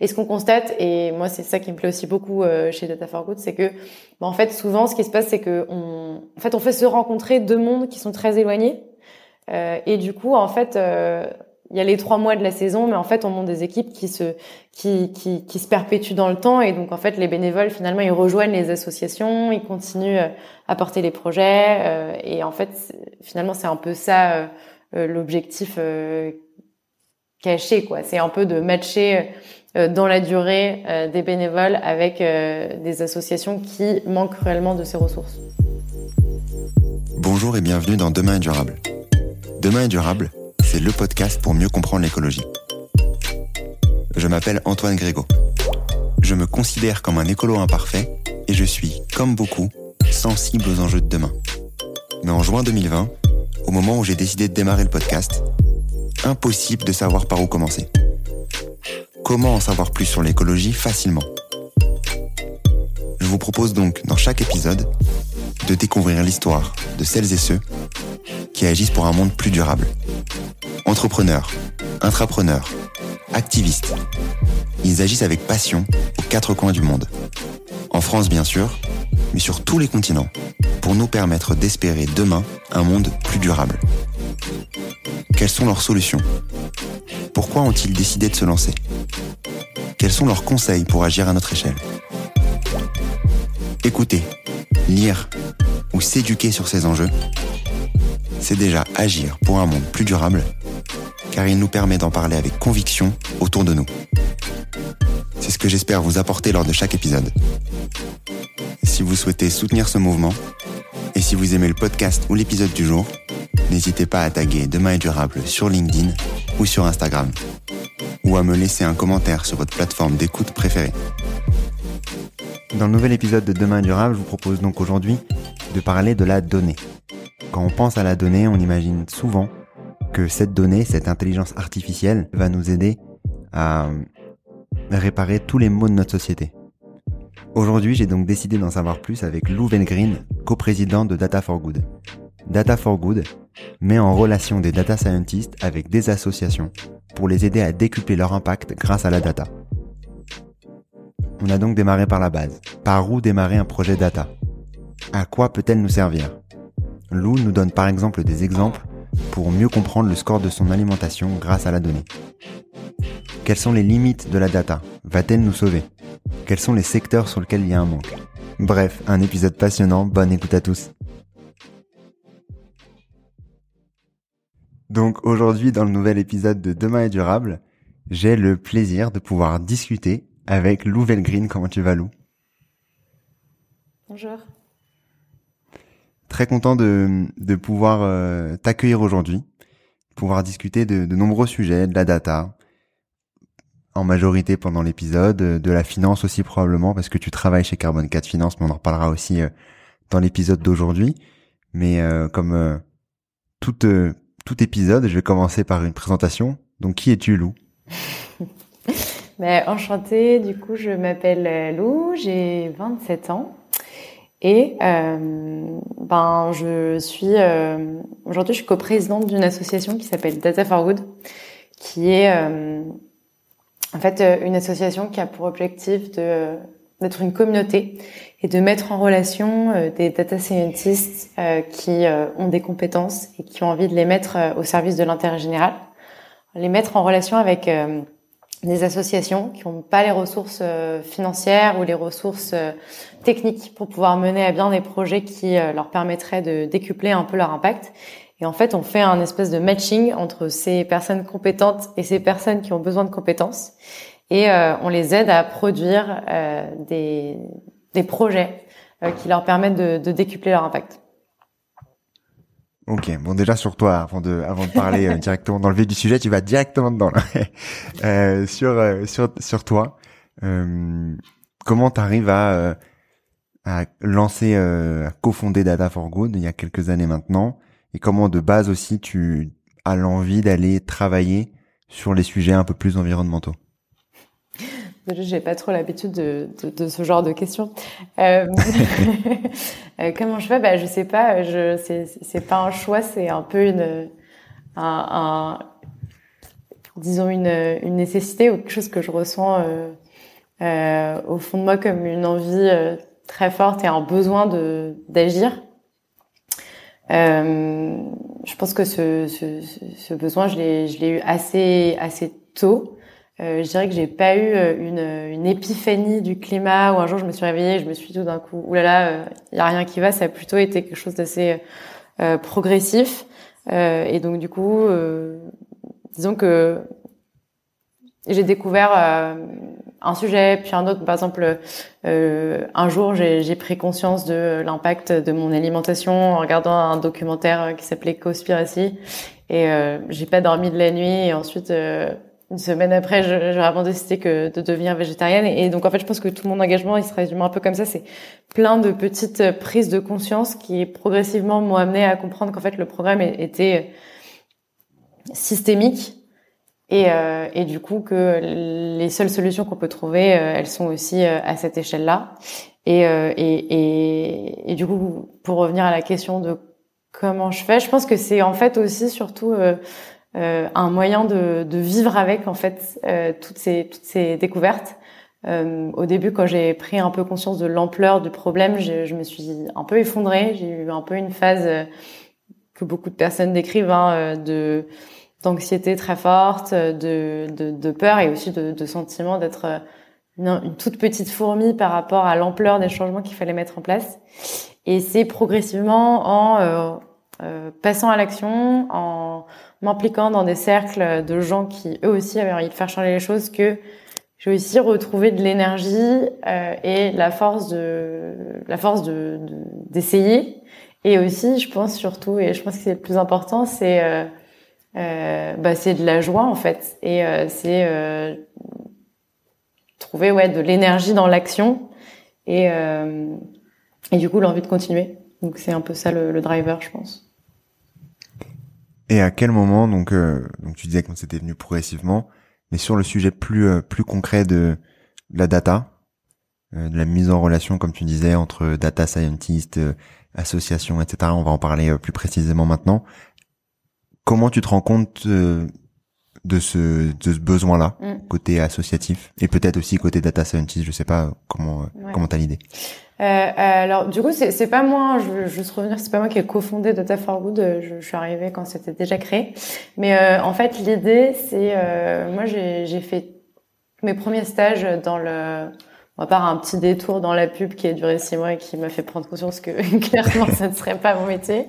Et ce qu'on constate, et moi c'est ça qui me plaît aussi beaucoup euh, chez Data for Good, c'est que bah, en fait souvent ce qui se passe, c'est que on, en fait on fait se rencontrer deux mondes qui sont très éloignés. Euh, et du coup, en fait, euh, il y a les trois mois de la saison, mais en fait, on monte des équipes qui se qui, qui, qui se perpétuent dans le temps, et donc en fait, les bénévoles finalement, ils rejoignent les associations, ils continuent euh, à porter les projets, euh, et en fait, finalement, c'est un peu ça euh, l'objectif caché, quoi. C'est un peu de matcher dans la durée des bénévoles avec des associations qui manquent réellement de ces ressources. Bonjour et bienvenue dans Demain est durable. Demain est durable c'est le podcast pour mieux comprendre l'écologie. Je m'appelle Antoine Grégo. Je me considère comme un écolo imparfait et je suis, comme beaucoup, sensible aux enjeux de demain. Mais en juin 2020, au moment où j'ai décidé de démarrer le podcast, impossible de savoir par où commencer. Comment en savoir plus sur l'écologie facilement Je vous propose donc, dans chaque épisode, de découvrir l'histoire de celles et ceux qui agissent pour un monde plus durable. Entrepreneurs, intrapreneurs, activistes. Ils agissent avec passion aux quatre coins du monde. En France bien sûr, mais sur tous les continents, pour nous permettre d'espérer demain un monde plus durable. Quelles sont leurs solutions? Pourquoi ont-ils décidé de se lancer? Quels sont leurs conseils pour agir à notre échelle? Écouter, lire ou s'éduquer sur ces enjeux, c'est déjà agir pour un monde plus durable car il nous permet d'en parler avec conviction autour de nous. C'est ce que j'espère vous apporter lors de chaque épisode. Si vous souhaitez soutenir ce mouvement, et si vous aimez le podcast ou l'épisode du jour, n'hésitez pas à taguer Demain est durable sur LinkedIn ou sur Instagram, ou à me laisser un commentaire sur votre plateforme d'écoute préférée. Dans le nouvel épisode de Demain est durable, je vous propose donc aujourd'hui de parler de la donnée. Quand on pense à la donnée, on imagine souvent que cette donnée, cette intelligence artificielle va nous aider à réparer tous les maux de notre société. Aujourd'hui, j'ai donc décidé d'en savoir plus avec Lou Green, coprésident de Data for Good. Data for Good met en relation des data scientists avec des associations pour les aider à décupler leur impact grâce à la data. On a donc démarré par la base. Par où démarrer un projet data? À quoi peut-elle nous servir? Lou nous donne par exemple des exemples pour mieux comprendre le score de son alimentation grâce à la donnée. Quelles sont les limites de la data? Va-t-elle nous sauver? Quels sont les secteurs sur lesquels il y a un manque? Bref, un épisode passionnant, bonne écoute à tous. Donc aujourd'hui, dans le nouvel épisode de Demain est durable, j'ai le plaisir de pouvoir discuter avec Lou Green. Comment tu vas Lou? Bonjour. Très content de, de pouvoir euh, t'accueillir aujourd'hui, pouvoir discuter de, de, nombreux sujets, de la data, en majorité pendant l'épisode, de la finance aussi probablement, parce que tu travailles chez Carbon 4 Finance, mais on en reparlera aussi euh, dans l'épisode d'aujourd'hui. Mais euh, comme tout, tout épisode, je vais commencer par une présentation. Donc qui es-tu Lou? Ben, Enchantée, du coup je m'appelle Lou, j'ai 27 ans. Et euh, ben, je suis euh, aujourd'hui, je suis coprésidente d'une association qui s'appelle Data for Good, qui est euh, en fait euh, une association qui a pour objectif de d'être une communauté et de mettre en relation euh, des data scientists qui ont des compétences et qui ont envie de les mettre au service de l'intérêt général, les mettre en relation avec des associations qui n'ont pas les ressources euh, financières ou les ressources euh, techniques pour pouvoir mener à bien des projets qui euh, leur permettraient de décupler un peu leur impact. Et en fait, on fait un espèce de matching entre ces personnes compétentes et ces personnes qui ont besoin de compétences. Et on les aide à produire des, des projets qui leur permettent de, de décupler leur impact. Ok, bon déjà sur toi, avant de avant de parler euh, directement dans le vif du sujet, tu vas directement dedans là. euh, sur euh, sur sur toi, euh, comment t'arrives à à lancer, à cofonder Data for Good il y a quelques années maintenant, et comment de base aussi tu as l'envie d'aller travailler sur les sujets un peu plus environnementaux? J'ai pas trop l'habitude de, ce genre de questions. Euh, euh comment je fais? Bah, Je sais pas. Je c'est pas un choix, c'est un peu une un, un disons une, une nécessité ou quelque chose que je ressens au fond de moi comme une envie très forte et un besoin de d'agir. Euh, je pense que ce, ce, ce besoin, je l'ai, je l'ai eu assez, assez tôt. Euh, je dirais que j'ai pas eu euh, une, une épiphanie du climat où un jour je me suis réveillée, je me suis tout d'un coup, oulala, il euh, y a rien qui va. Ça a plutôt été quelque chose d'assez euh, progressif. et donc du coup, disons que j'ai découvert un sujet, puis un autre. Par exemple, euh, un jour, j'ai pris conscience de l'impact de mon alimentation en regardant un documentaire qui s'appelait Conspiracy. Et euh, j'ai pas dormi de la nuit. Et ensuite, euh, une semaine après, j'aurais vraiment décidé que de devenir végétarienne. Et donc, en fait, je pense que tout mon engagement, il se résume un peu comme ça. C'est plein de petites prises de conscience qui progressivement m'ont amené à comprendre qu'en fait, le programme était systémique et, euh, et, du coup que les seules solutions qu'on peut trouver, euh, elles sont aussi euh, à cette échelle-là. Et, et, et, et, du coup, pour revenir à la question de comment je fais, je pense que c'est en fait aussi surtout un moyen de, de, vivre avec en fait toutes ces toutes ces découvertes. au début, quand j'ai pris un peu conscience de l'ampleur du problème, je, je, me suis un peu effondrée. J'ai eu un peu une phase que beaucoup de personnes décrivent hein, de d'anxiété très forte, de, de, de, peur et aussi de, de sentiment d'être euh, une, toute petite fourmi par rapport à l'ampleur des changements qu'il fallait mettre en place. Et c'est progressivement en euh, euh, passant à l'action, en m'impliquant dans des cercles de gens qui eux aussi avaient envie de faire changer les choses que j'ai aussi retrouvé de l'énergie euh, et la force de la force de d'essayer. et aussi, je pense surtout, et je pense que c'est le plus important, c'est euh, bah, c'est de la joie en fait. Et euh, c'est euh, trouver ouais de l'énergie dans l'action. Et euh, et du coup l'envie de continuer. Donc c'est un peu ça le, driver je pense. Et à quel moment donc donc tu disais que c'était venu progressivement mais sur le sujet plus plus concret de, de la data de la mise en relation comme tu disais entre data scientist association etc on va en parler plus précisément maintenant Comment tu te rends compte euh, de ce de ce besoin-là mm. côté associatif et peut-être aussi côté data scientist je sais pas comment euh, comment t'as l'idée? Euh, euh, alors du coup c'est c'est pas moi je veux juste revenir c'est pas moi qui ai cofondé Data for Good je, je suis arrivée quand c'était déjà créé. Mais euh, en fait l'idée c'est moi j'ai j'ai fait mes premiers stages dans le à part un petit détour dans la pub qui a duré six mois et qui m'a fait prendre conscience que clairement ça ne serait pas mon métier.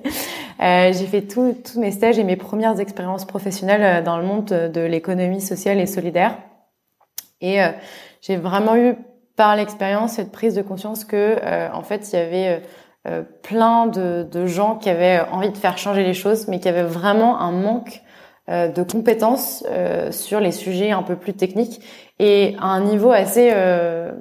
Euh, j'ai fait tous mes stages et mes premières expériences professionnelles euh, dans le monde de, l'économie sociale et solidaire. Et euh, j'ai vraiment eu par l'expérience cette prise de conscience que euh, en fait il y avait euh, plein de, de, gens qui avaient envie de faire changer les choses, mais qui avaient vraiment un manque de compétences sur les sujets un peu plus techniques et à un niveau assez euh,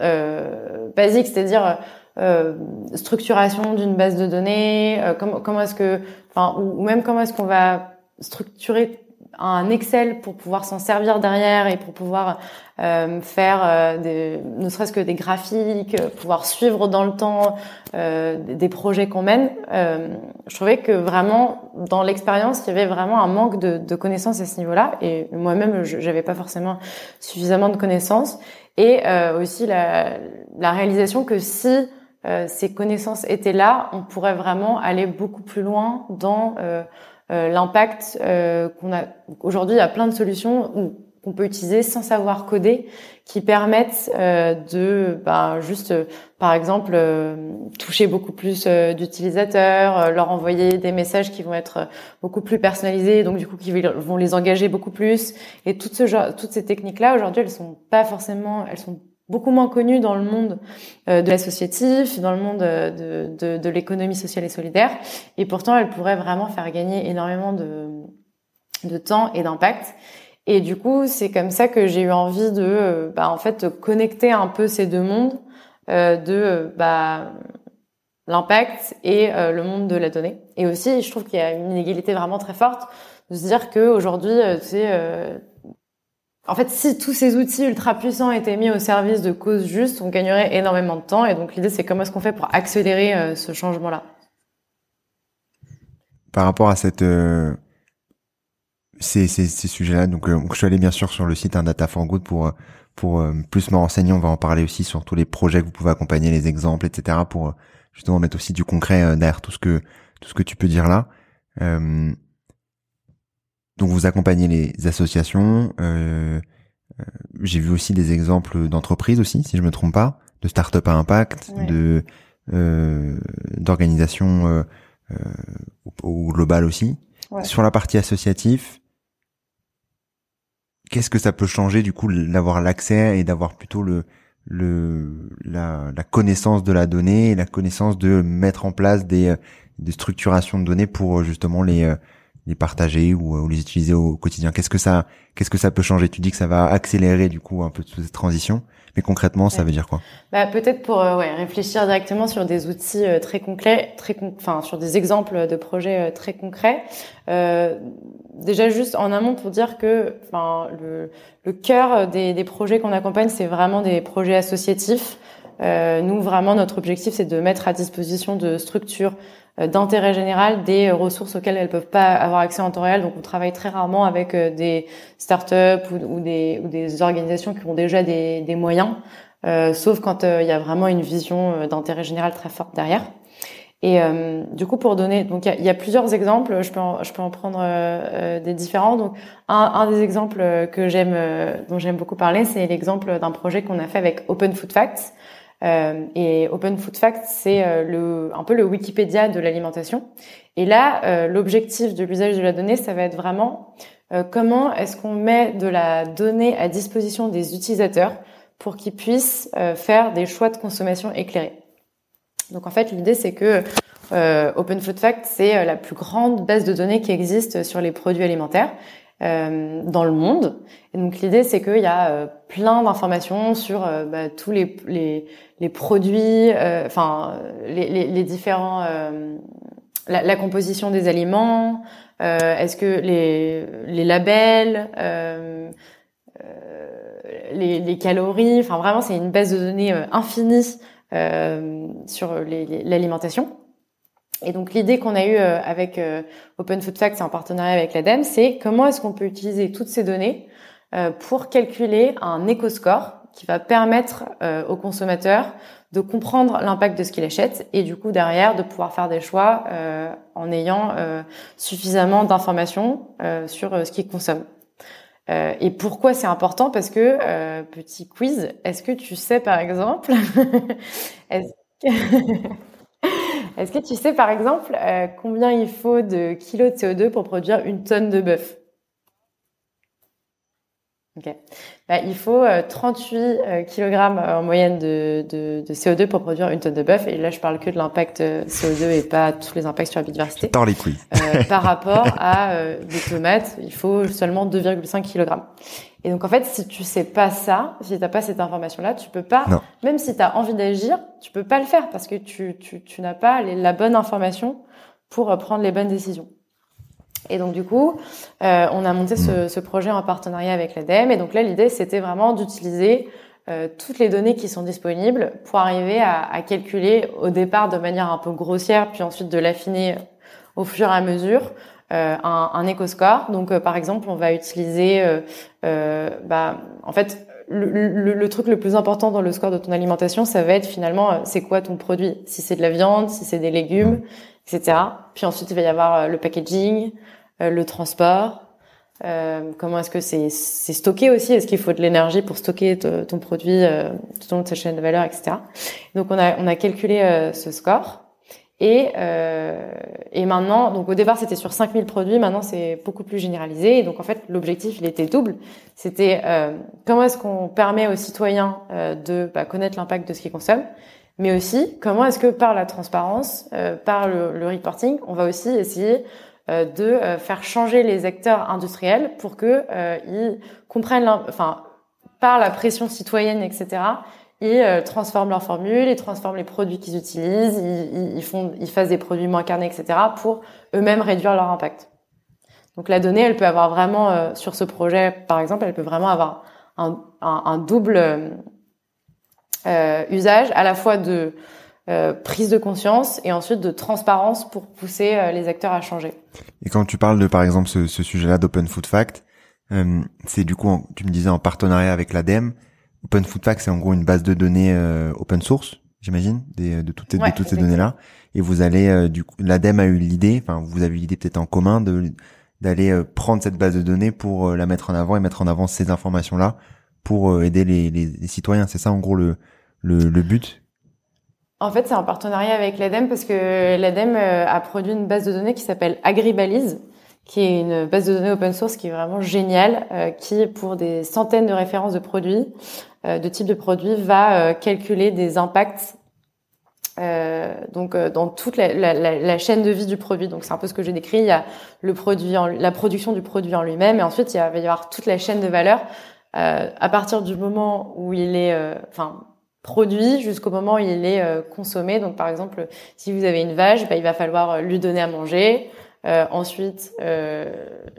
euh, basique, c'est-à-dire euh, structuration d'une base de données, euh, comment, comment est-ce que, enfin, ou, même comment est-ce qu'on va structurer un Excel pour pouvoir s'en servir derrière et pour pouvoir euh, faire euh, des, ne serait-ce que des graphiques, pouvoir suivre dans le temps euh, des projets qu'on mène. Euh, je trouvais que vraiment dans l'expérience, il y avait vraiment un manque de, de connaissances à ce niveau-là et moi-même, j'avais pas forcément suffisamment de connaissances et euh, aussi la, la, réalisation que si ces connaissances étaient là, on pourrait vraiment aller beaucoup plus loin dans euh, l'impact euh, qu'on a aujourd'hui. Il y a plein de solutions qu'on peut utiliser sans savoir coder, qui permettent euh, de bah, juste, par exemple, toucher beaucoup plus d'utilisateurs, leur envoyer des messages qui vont être beaucoup plus personnalisés, donc du coup qui vont les engager beaucoup plus. Et toutes toutes ces techniques-là aujourd'hui, elles sont pas forcément, elles sont beaucoup moins connue dans le monde euh, de l'associatif, dans le monde euh, de, de, de l'économie sociale et solidaire. Et pourtant, elle pourrait vraiment faire gagner énormément de, de temps et d'impact. Et du coup, c'est comme ça que j'ai eu envie de, euh, bah, en fait, connecter un peu ces deux mondes, euh, de bah, l'impact et le monde de la donnée. Et aussi, je trouve qu'il y a une inégalité vraiment très forte de se dire que aujourd'hui, tu sais, en fait, si tous ces outils ultra puissants étaient mis au service de causes justes, on gagnerait énormément de temps. Et donc l'idée, c'est comment est-ce qu'on fait pour accélérer euh, ce changement-là? Par rapport à cette euh, ces, ces, ces sujets-là. Donc, je suis allé bien sûr sur le site un Data for Good pour pour plus me renseigner. On va en parler aussi sur tous les projets que vous pouvez accompagner, les exemples, etc. Pour justement mettre aussi du concret derrière tout ce que tout ce que tu peux dire là. Euh, donc vous accompagnez les associations. Euh, euh, j'ai vu aussi des exemples d'entreprises aussi, si je me trompe pas, de start-up à impact, de euh, d'organisations euh, euh, au, global aussi. Sur la partie associative, qu'est-ce que ça peut changer du coup d'avoir l'accès et d'avoir plutôt le le la, la, connaissance de la donnée et la connaissance de mettre en place des des structurations de données pour justement les les partager ou, ou, les utiliser au quotidien. Qu'est-ce que ça qu'est-ce que ça peut changer? Tu dis que ça va accélérer du coup un peu toute cette transition, mais concrètement, ça veut dire quoi? Bah, peut-être pour euh, ouais, réfléchir directement sur des outils euh, très concrets, très enfin sur des exemples de projets euh, très concrets. déjà juste en amont pour dire que enfin le, le cœur des, des projets qu'on accompagne, c'est vraiment des projets associatifs. nous vraiment notre objectif c'est de mettre à disposition de structures euh, d'intérêt général des ressources auxquelles elles peuvent pas avoir accès en temps réel. Donc on travaille très rarement avec euh, des startups ou, ou, des, ou des organisations qui ont déjà des, des moyens, euh, sauf quand il y a vraiment une vision d'intérêt général très forte derrière. Et du coup, pour donner, donc il y, a, plusieurs exemples. Je peux en, je peux en prendre des différents. Donc un, un des exemples que j'aime, dont j'aime beaucoup parler, c'est l'exemple d'un projet qu'on a fait avec Open Food Facts. Euh, et Open Food Facts, c'est euh, un peu le Wikipédia de l'alimentation. Et là, euh, l'objectif de l'usage de la donnée, ça va être vraiment comment est-ce qu'on met de la donnée à disposition des utilisateurs pour qu'ils puissent faire des choix de consommation éclairés. Donc en fait, l'idée c'est que Open Food Facts, c'est la plus grande base de données qui existe sur les produits alimentaires. Euh, dans le monde. Donc l'idée c'est qu'il y a euh, plein d'informations sur euh, bah, tous les, les, les produits, enfin les, les, les, différents, la, la, composition des aliments, est-ce que les, les labels, les, les, calories, enfin vraiment c'est une base de données infinie sur l'alimentation. Et donc l'idée qu'on a eue euh, avec euh, Open Food Facts en partenariat avec l'ADEME, c'est comment est-ce qu'on peut utiliser toutes ces données euh, pour calculer un éco-score qui va permettre aux consommateurs de comprendre l'impact de ce qu'il achète et du coup derrière de pouvoir faire des choix en ayant suffisamment d'informations sur ce qu'ils consomment. et pourquoi c'est important? Parce que petit quiz, est-ce que tu sais par exemple, Est-ce que tu sais, par exemple, euh, combien il faut de kilos de CO2 pour produire une tonne de bœuf? Ok. Bah, il faut 38 euh, euh, kg en moyenne de, de, de, CO2 pour produire une tonne de bœuf. Et là, je parle que de l'impact CO2 et pas tous les impacts sur la biodiversité. Par les couilles. par rapport à des tomates, il faut seulement 2,5 kg. Et donc en fait, si tu sais pas ça, si t'as pas cette information-là, tu peux pas, même si tu as envie d'agir, tu peux pas le faire parce que tu, tu, tu n'as pas la bonne information pour euh, prendre les bonnes décisions. Et donc du coup, euh, on a monté ce, ce, projet en partenariat avec l'ADEME. Et donc là, l'idée, c'était vraiment d'utiliser euh, toutes les données qui sont disponibles pour arriver à, à, calculer au départ de manière un peu grossière, puis ensuite de l'affiner au fur et à mesure euh, un, un éco-score. Donc, euh, par exemple, on va utiliser, euh, bah, en fait, le, le, le, truc le plus important dans le score de ton alimentation, ça va être finalement, c'est quoi ton produit? Si c'est de la viande, si c'est des légumes, etc. Puis ensuite, il va y avoir le packaging, le transport. Euh, comment est-ce que c'est c'est stocké aussi? Est-ce qu'il faut de l'énergie pour stocker ton produit euh, tout au long de sa chaîne de valeur, etc. Donc on a on a calculé ce score et, euh, et maintenant, donc au départ c'était sur 5000 produits, maintenant c'est beaucoup plus généralisé. Et donc en fait l'objectif il était double. C'était euh, comment est-ce qu'on permet aux citoyens euh, de bah, connaître l'impact de ce qu'ils consomment, mais aussi comment est-ce que par la transparence, euh, par le, le, reporting, on va aussi essayer euh, de euh, faire changer les acteurs industriels pour que ils comprennent, enfin par la pression citoyenne, etc ils euh, transforment leurs formules, ils transforment les produits qu'ils utilisent, ils, ils, font, ils fassent des produits moins carnés, etc. pour eux-mêmes réduire leur impact. Donc la donnée, elle peut avoir vraiment euh, sur ce projet, par exemple, elle peut vraiment avoir un, un, un double euh, usage, à la fois de prise de conscience et ensuite de transparence pour pousser les acteurs à changer. Et quand tu parles de par exemple ce, ce sujet-là d'Open Food Fact, c'est du coup, tu me disais en partenariat avec l'ADEME. Open Food Fact, c'est en gros une base de données open source, j'imagine, de toutes, de toutes ces données-là. Et vous allez, du coup, l'ADEME a eu l'idée, enfin vous avez eu l'idée peut-être en commun de d'aller euh, prendre cette base de données pour euh, la mettre en avant et mettre en avant ces informations-là pour euh, aider les, les, citoyens. C'est ça en gros le, le, le but? En fait, c'est un partenariat avec l'ADEME parce que l'ADEME a produit une base de données qui s'appelle AgriBalise qui est une base de données open source qui est vraiment géniale, euh, qui pour des centaines de références de produits, euh, de types de produits, va calculer des impacts euh, donc euh, dans toute la, la, la, chaîne de vie du produit. Donc c'est un peu ce que j'ai décrit. Il y a le produit, en, la production du produit en lui-même, et ensuite il, va y avoir toute la chaîne de valeur euh, à partir du moment où il est, euh, enfin produit jusqu'au moment où il est consommé. Donc par exemple, si vous avez une vache, bah, il va falloir lui donner à manger. Euh, ensuite euh,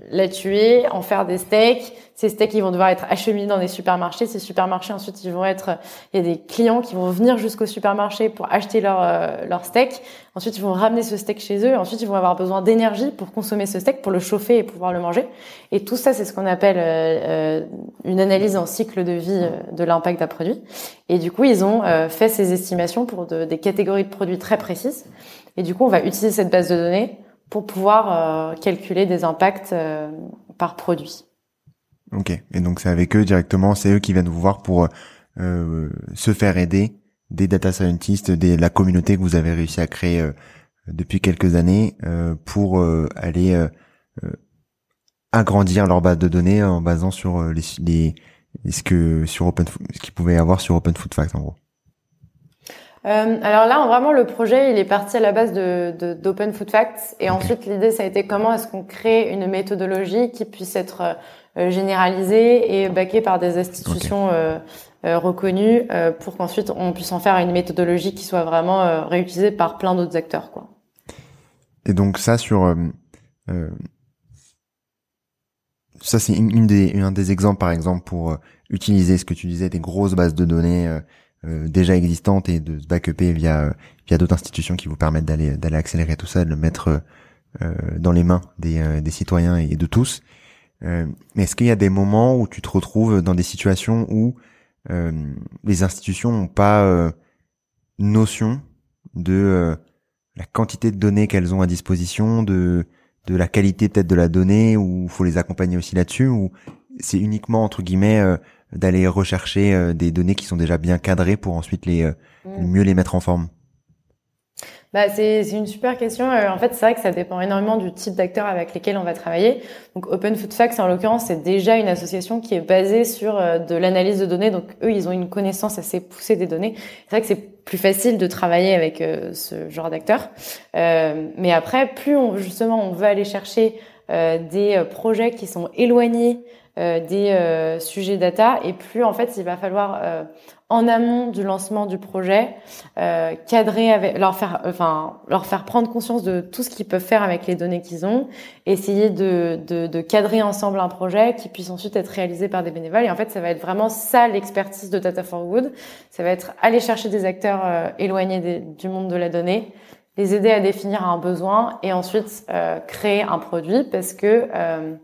la tuer, en faire des steaks. Ces steaks, ils vont devoir être acheminés dans des supermarchés. Ces supermarchés, ensuite, ils vont être. Il y a des clients qui vont venir jusqu'au supermarché pour acheter leur euh, leur steak. Ensuite, ils vont ramener ce steak chez eux. Ensuite, ils vont avoir besoin d'énergie pour consommer ce steak, pour le chauffer et pouvoir le manger. Et tout ça, c'est ce qu'on appelle euh, une analyse en cycle de vie de l'impact d'un produit. Et du coup, ils ont fait ces estimations pour de, des catégories de produits très précises. Et du coup, on va utiliser cette base de données pour pouvoir euh, calculer des impacts euh, par produit. Ok, et donc c'est avec eux directement, c'est eux qui viennent vous voir pour euh, se faire aider des data scientists, des la communauté que vous avez réussi à créer depuis quelques années pour aller agrandir leur base de données en basant sur les, les ce que sur Open ce qu'ils pouvaient avoir sur Open Food Fact en gros. Euh, alors là, vraiment, le projet, il est parti à la base de d'Open Food Facts. Et ensuite, l'idée, ça a été comment est-ce qu'on crée une méthodologie qui puisse être euh, généralisée et backée par des institutions euh, euh, reconnues euh, pour qu'ensuite on puisse en faire une méthodologie qui soit vraiment réutilisée par plein d'autres acteurs. Quoi. Et donc ça, sur... ça, c'est une, des, un des exemples, par exemple, pour utiliser ce que tu disais, des grosses bases de données euh, déjà existantes et de se backuper via via d'autres institutions qui vous permettent d'aller d'aller accélérer tout ça, de le mettre euh, dans les mains des, euh, des citoyens et de tous. mais est-ce qu'il y a des moments où tu te retrouves dans des situations où les institutions n'ont pas notion de la quantité de données qu'elles ont à disposition, de de la qualité peut-être de la donnée, ou faut les accompagner aussi là-dessus, ou c'est uniquement entre guillemets d'aller rechercher euh, des données qui sont déjà bien cadrées pour ensuite les euh, mm. mieux les mettre en forme bah, c'est une super question. Euh, en fait, c'est vrai que ça dépend énormément du type d'acteurs avec lesquels on va travailler. Donc, Open Food Facts, en l'occurrence, c'est déjà une association qui est basée sur de l'analyse de données. Donc, eux, ils ont une connaissance assez poussée des données. C'est vrai que c'est plus facile de travailler avec ce genre d'acteurs. Euh, mais après, plus on, justement on veut aller chercher des projets qui sont éloignés euh, des euh, sujets data. Et plus en fait il va falloir euh, en amont du lancement du projet cadrer avec leur faire enfin leur faire prendre conscience de tout ce qu'ils peuvent faire avec les données qu'ils ont essayer de, de, de, cadrer ensemble un projet qui puisse ensuite être réalisé par des bénévoles. Et en fait ça va être vraiment ça l'expertise de Data for Good. Ça va être aller chercher des acteurs éloignés du monde de la donnée les aider à définir un besoin et ensuite créer un produit parce que euh,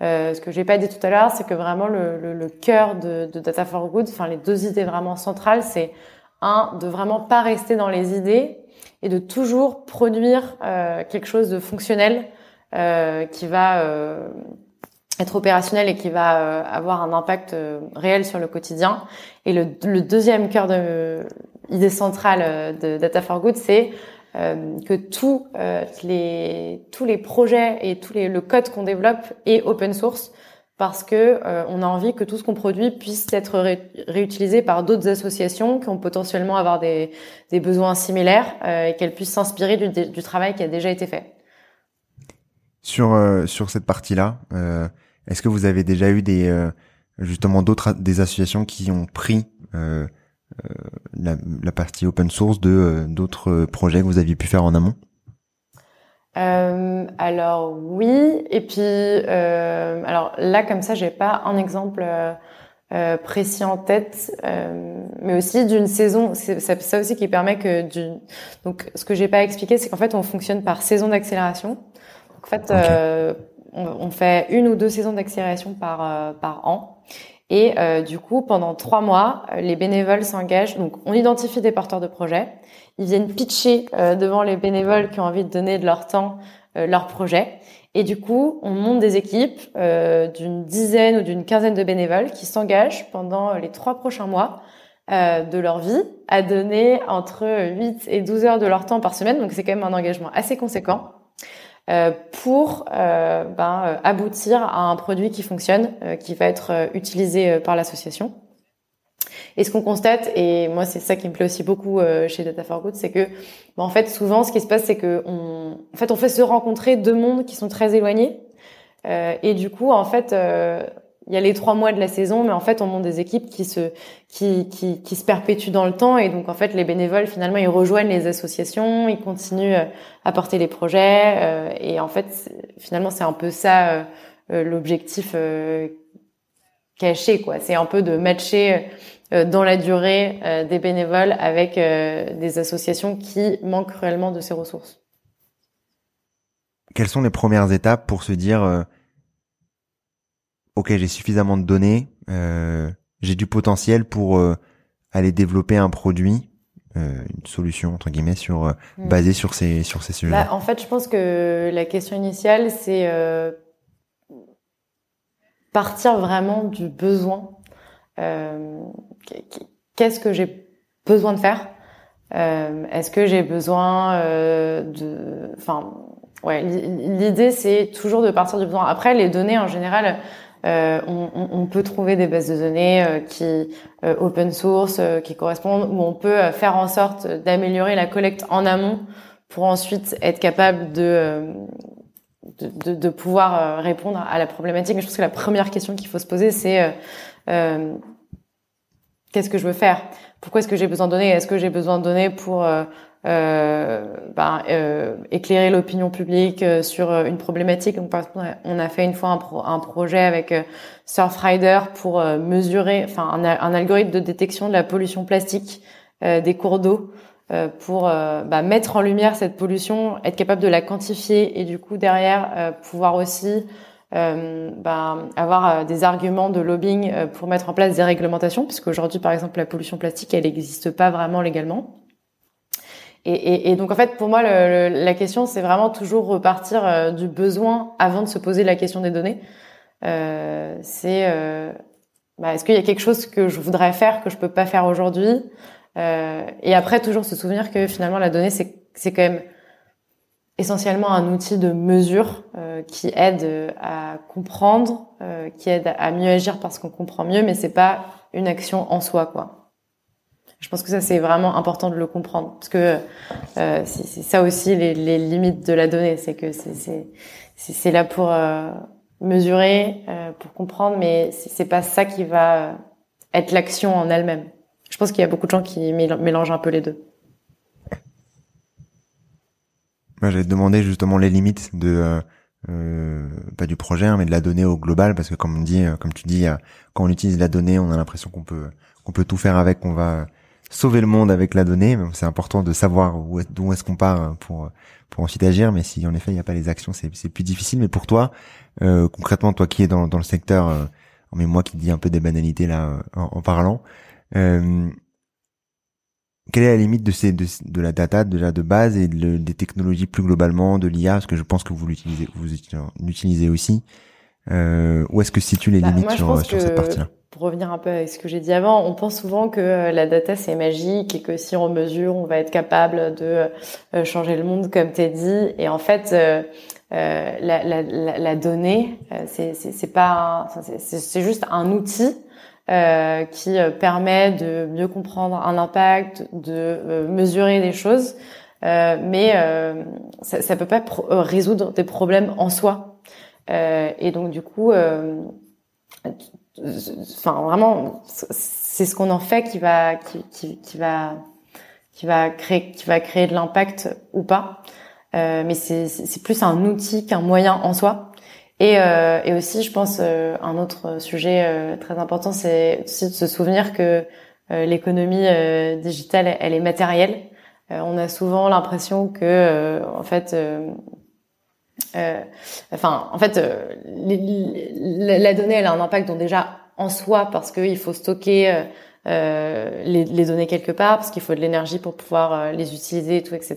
ce que j'ai pas dit tout à l'heure, c'est que vraiment le, le, le cœur de, de, Data for Good, enfin les deux idées vraiment centrales, c'est un de vraiment pas rester dans les idées et de toujours produire euh, quelque chose de fonctionnel euh, qui va euh, être opérationnel et qui va euh, avoir un impact euh, réel sur le quotidien. Et le, le deuxième cœur de idée centrale de Data for Good, c'est euh, que tous euh, les tous les projets et tous les le code qu'on développe est open source parce que euh, on a envie que tout ce qu'on produit puisse être réutilisé par d'autres associations qui vont potentiellement avoir des, des besoins similaires et qu'elles puissent s'inspirer du, du, travail qui a déjà été fait. Sur sur cette partie-là, est-ce que vous avez déjà eu des justement d'autres des associations qui ont pris euh, la, la, partie open source de euh, d'autres projets que vous aviez pu faire en amont? Euh, alors oui, et puis euh, alors là comme ça j'ai pas un exemple euh, précis en tête, euh, mais aussi d'une saison. C'est ça, aussi qui permet que. Donc, ce que j'ai pas expliqué, c'est qu'en fait, on fonctionne par saison d'accélération. En fait, euh, on, on, fait une ou deux saisons d'accélération par euh, par an. Et euh, du coup, pendant trois mois, les bénévoles s'engagent. Donc, on identifie des porteurs de projets. Ils viennent pitcher devant les bénévoles qui ont envie de donner de leur temps, leur projet. Et du coup, on monte des équipes euh, d'une dizaine ou d'une quinzaine de bénévoles qui s'engagent pendant les trois prochains mois euh, de leur vie à donner entre 8 et 12 heures de leur temps par semaine. Donc c'est quand même un engagement assez conséquent euh, pour euh, ben, aboutir à un produit qui fonctionne, euh, qui va être utilisé par l'association. Et ce qu'on constate, et moi c'est ça qui me plaît aussi beaucoup euh, chez Data for Good, c'est que bah, en fait souvent ce qui se passe c'est que on, en fait on fait se rencontrer deux mondes qui sont très éloignés. Euh, et du coup en fait euh, il y a les trois mois de la saison, mais en fait on monte des équipes qui se qui, qui, qui se perpétuent dans le temps et donc en fait les bénévoles finalement ils rejoignent les associations, ils continuent à porter les projets et en fait finalement c'est un peu ça l'objectif caché quoi. C'est un peu de matcher euh, dans la durée euh, des bénévoles avec euh, des associations qui manquent réellement de ces ressources. Quelles sont les premières étapes pour se dire ok j'ai suffisamment de données, j'ai du potentiel pour aller développer un produit, une solution entre guillemets sur hmm. basée sur ces sur ces sujets. Bah, en fait, je pense que la question initiale c'est partir vraiment du besoin euh, qu'est-ce que j'ai besoin de faire? Euh, Est-ce que j'ai besoin euh, de, enfin, ouais, l'idée c'est toujours de partir du besoin. Après, les données en général. Euh, on, on, peut trouver des bases de données euh, qui euh, open source, qui correspondent, où on peut faire en sorte d'améliorer la collecte en amont pour ensuite être capable de, de, de, de pouvoir répondre à la problématique. Je pense que la première question qu'il faut se poser, c'est euh, qu'est-ce que je veux faire? Pourquoi est-ce que j'ai besoin de données? Est-ce que j'ai besoin de données pour euh, euh, ben, euh, éclairer l'opinion publique euh, sur une problématique. Donc, par exemple, on a fait une fois un, pro un projet avec Surfrider pour mesurer, enfin, un, un, algorithme de détection de la pollution plastique des cours d'eau pour bah, mettre en lumière cette pollution, être capable de la quantifier et du coup derrière pouvoir aussi euh, ben, avoir euh, des arguments de lobbying euh, pour mettre en place des réglementations, puisque aujourd'hui, par exemple, la pollution plastique, elle n'existe pas vraiment légalement. Et, et, et, donc, en fait, pour moi, le, la question, c'est vraiment toujours repartir euh, du besoin avant de se poser la question des données. Euh, c'est bah, est-ce qu'il y a quelque chose que je voudrais faire que je peux pas faire aujourd'hui? Et après, toujours se souvenir que finalement, la donnée, c'est quand même essentiellement un outil de mesure euh, qui aide euh, à comprendre, euh, qui aide à mieux agir parce qu'on comprend mieux, mais c'est pas une action en soi, quoi. Je pense que ça c'est vraiment important de le comprendre parce que euh, c'est ça aussi les, les, limites de la donnée, c'est que c'est là pour mesurer, pour comprendre, mais c'est pas ça qui va être l'action en elle-même. Je pense qu'il y a beaucoup de gens qui mélangent un peu les deux. Moi, j'avais demandé justement les limites de euh, euh, pas du projet, hein, mais de la donnée au global, parce que comme on dit, euh, comme tu dis, quand on utilise la donnée, on a l'impression qu'on peut qu'on peut tout faire avec, qu'on va sauver le monde avec la donnée. C'est important de savoir d'où est-ce qu'on part pour pour ensuite agir. Mais si en effet il n'y a pas les actions, c'est c'est plus difficile. Mais pour toi, euh, concrètement, toi qui es dans dans le secteur, euh, mais moi qui dis un peu des banalités là en, en parlant. Euh, quelle est la limite de ces de, de la data déjà de base et de, des technologies plus globalement de l'IA parce que je pense que vous l'utilisez vous l'utilisez aussi euh, où est-ce que se situent les bah, limites sur, sur cette partie-là? Pour revenir un peu à ce que j'ai dit avant, on pense souvent que euh, la data c'est magique et que si on mesure, on va être capable de euh, changer le monde comme t'es dit. Et en fait, euh, euh la, la, la, donnée, c'est pas, c'est juste un outil euh, qui permet de mieux comprendre un impact, de mesurer des choses, mais ça, ça peut pas résoudre des problèmes en soi. et donc du coup, enfin vraiment, c'est ce qu'on en fait qui va qui, qui, va qui va créer qui va créer de l'impact ou pas. mais c'est plus un outil qu'un moyen en soi. Et, et aussi, je pense, un autre sujet très important, c'est aussi de se souvenir que l'économie digitale, elle est matérielle. on a souvent l'impression que, en fait, euh, enfin, en fait, euh, la donnée, elle a un impact donc déjà en soi parce qu'il faut stocker euh, euh, les, les, données quelque part, parce qu'il faut de l'énergie pour pouvoir euh, les utiliser et tout, etc.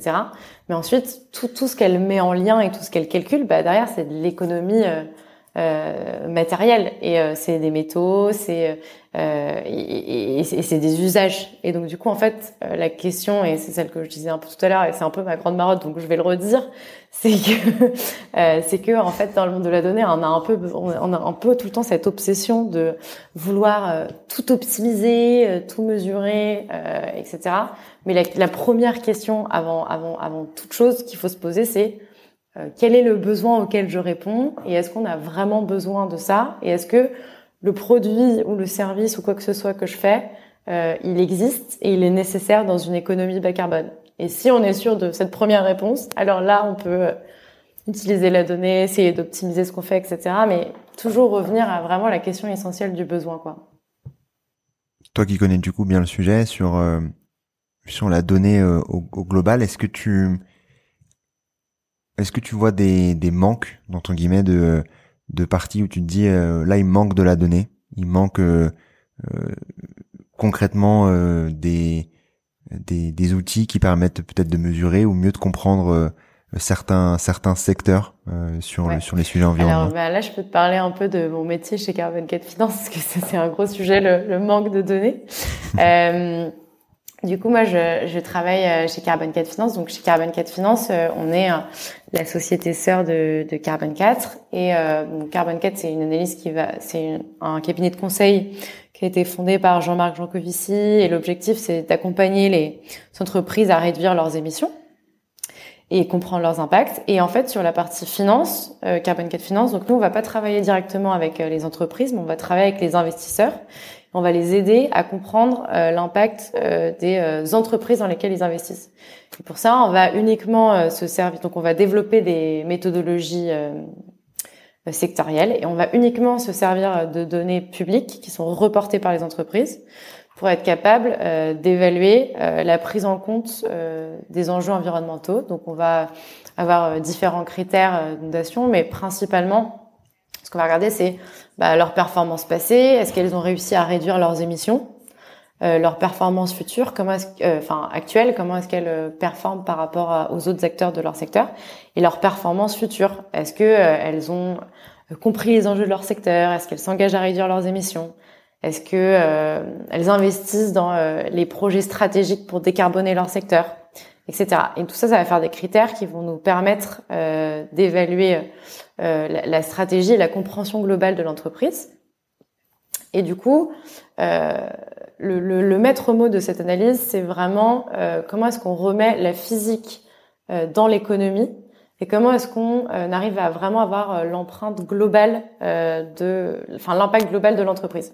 Mais ensuite, tout, tout ce qu'elle met en lien et tout ce qu'elle calcule, bah, derrière, c'est de l'économie euh, matérielle. Et c'est des métaux, c'est euh, et, et, c'est des usages. Et donc du coup, en fait, la question, et c'est celle que je disais un peu tout à l'heure, et c'est un peu ma grande marotte, donc je vais le redire, c'est que euh, c'est que en fait, dans le monde de la donnée, on a un peu, on a un peu tout le temps cette obsession de vouloir euh, tout optimiser, euh, tout mesurer, etc. Mais la, la, première question avant, avant, avant toute chose qu'il faut se poser, c'est quel est le besoin auquel je réponds et est-ce qu'on a vraiment besoin de ça et est-ce que le produit ou le service ou quoi que ce soit que je fais, euh, il existe et il est nécessaire dans une économie bas carbone? Et si on est sûr de cette première réponse, alors là, on peut euh, utiliser la donnée, essayer d'optimiser ce qu'on fait, etc. Mais toujours revenir à vraiment la question essentielle du besoin, quoi. Toi qui connais du coup bien le sujet sur euh, sur la donnée au, au, global, est-ce que tu est-ce que tu vois des, des manques ton guillemets de de parties où tu te dis euh, là il manque de la donnée, il manque euh, euh, concrètement des, des, des outils qui permettent peut-être de mesurer ou mieux de comprendre certains certains secteurs sur sur les sujets environnementaux. Alors bah, là, je peux te parler un peu de mon métier chez Carbon 4 Finance parce que c'est un gros sujet le, le manque de données. euh, du coup, moi, je, je travaille euh, chez Carbon 4 Finance. Donc, chez Carbon 4 Finance, euh, on est euh, la société sœur de, de Carbon 4. Et euh, Carbon 4, c'est une analyse qui va, c'est un cabinet de conseil qui a été fondé par Jean-Marc Jancovici. Et l'objectif, c'est d'accompagner les entreprises à réduire leurs émissions et comprendre leurs impacts. Et en fait, sur la partie finance, euh, Carbon 4 Finance, donc nous, on va pas travailler directement avec les entreprises, mais on va travailler avec les investisseurs on va les aider à comprendre euh, l'impact euh, des euh, entreprises dans lesquelles ils investissent. Et pour ça, on va uniquement se servir, donc on va développer des méthodologies sectorielles. Et on va uniquement se servir de données publiques qui sont reportées par les entreprises pour être capable d'évaluer la prise en compte des enjeux environnementaux. Donc on va avoir différents critères d'inondation, mais principalement, ce qu'on va regarder, c'est bah, leur performance passée, est-ce qu'elles ont réussi à réduire leurs émissions, euh, leur performance future, comment est-ce, euh, enfin actuelle, comment est-ce qu'elles euh, performent par rapport aux autres acteurs de leur secteur, et leur performance future, est-ce que euh, elles ont compris les enjeux de leur secteur, est-ce qu'elles s'engagent à réduire leurs émissions, est-ce que elles investissent dans les projets stratégiques pour décarboner leur secteur, etc. Et tout ça, ça va faire des critères qui vont nous permettre d'évaluer euh, la, stratégie et la compréhension globale de l'entreprise. Et du coup, euh, le, le, le, maître mot de cette analyse, c'est vraiment euh, comment est-ce qu'on remet la physique euh, dans l'économie et comment est-ce qu'on euh, arrive à vraiment avoir l'empreinte globale de, enfin l'impact global de l'entreprise.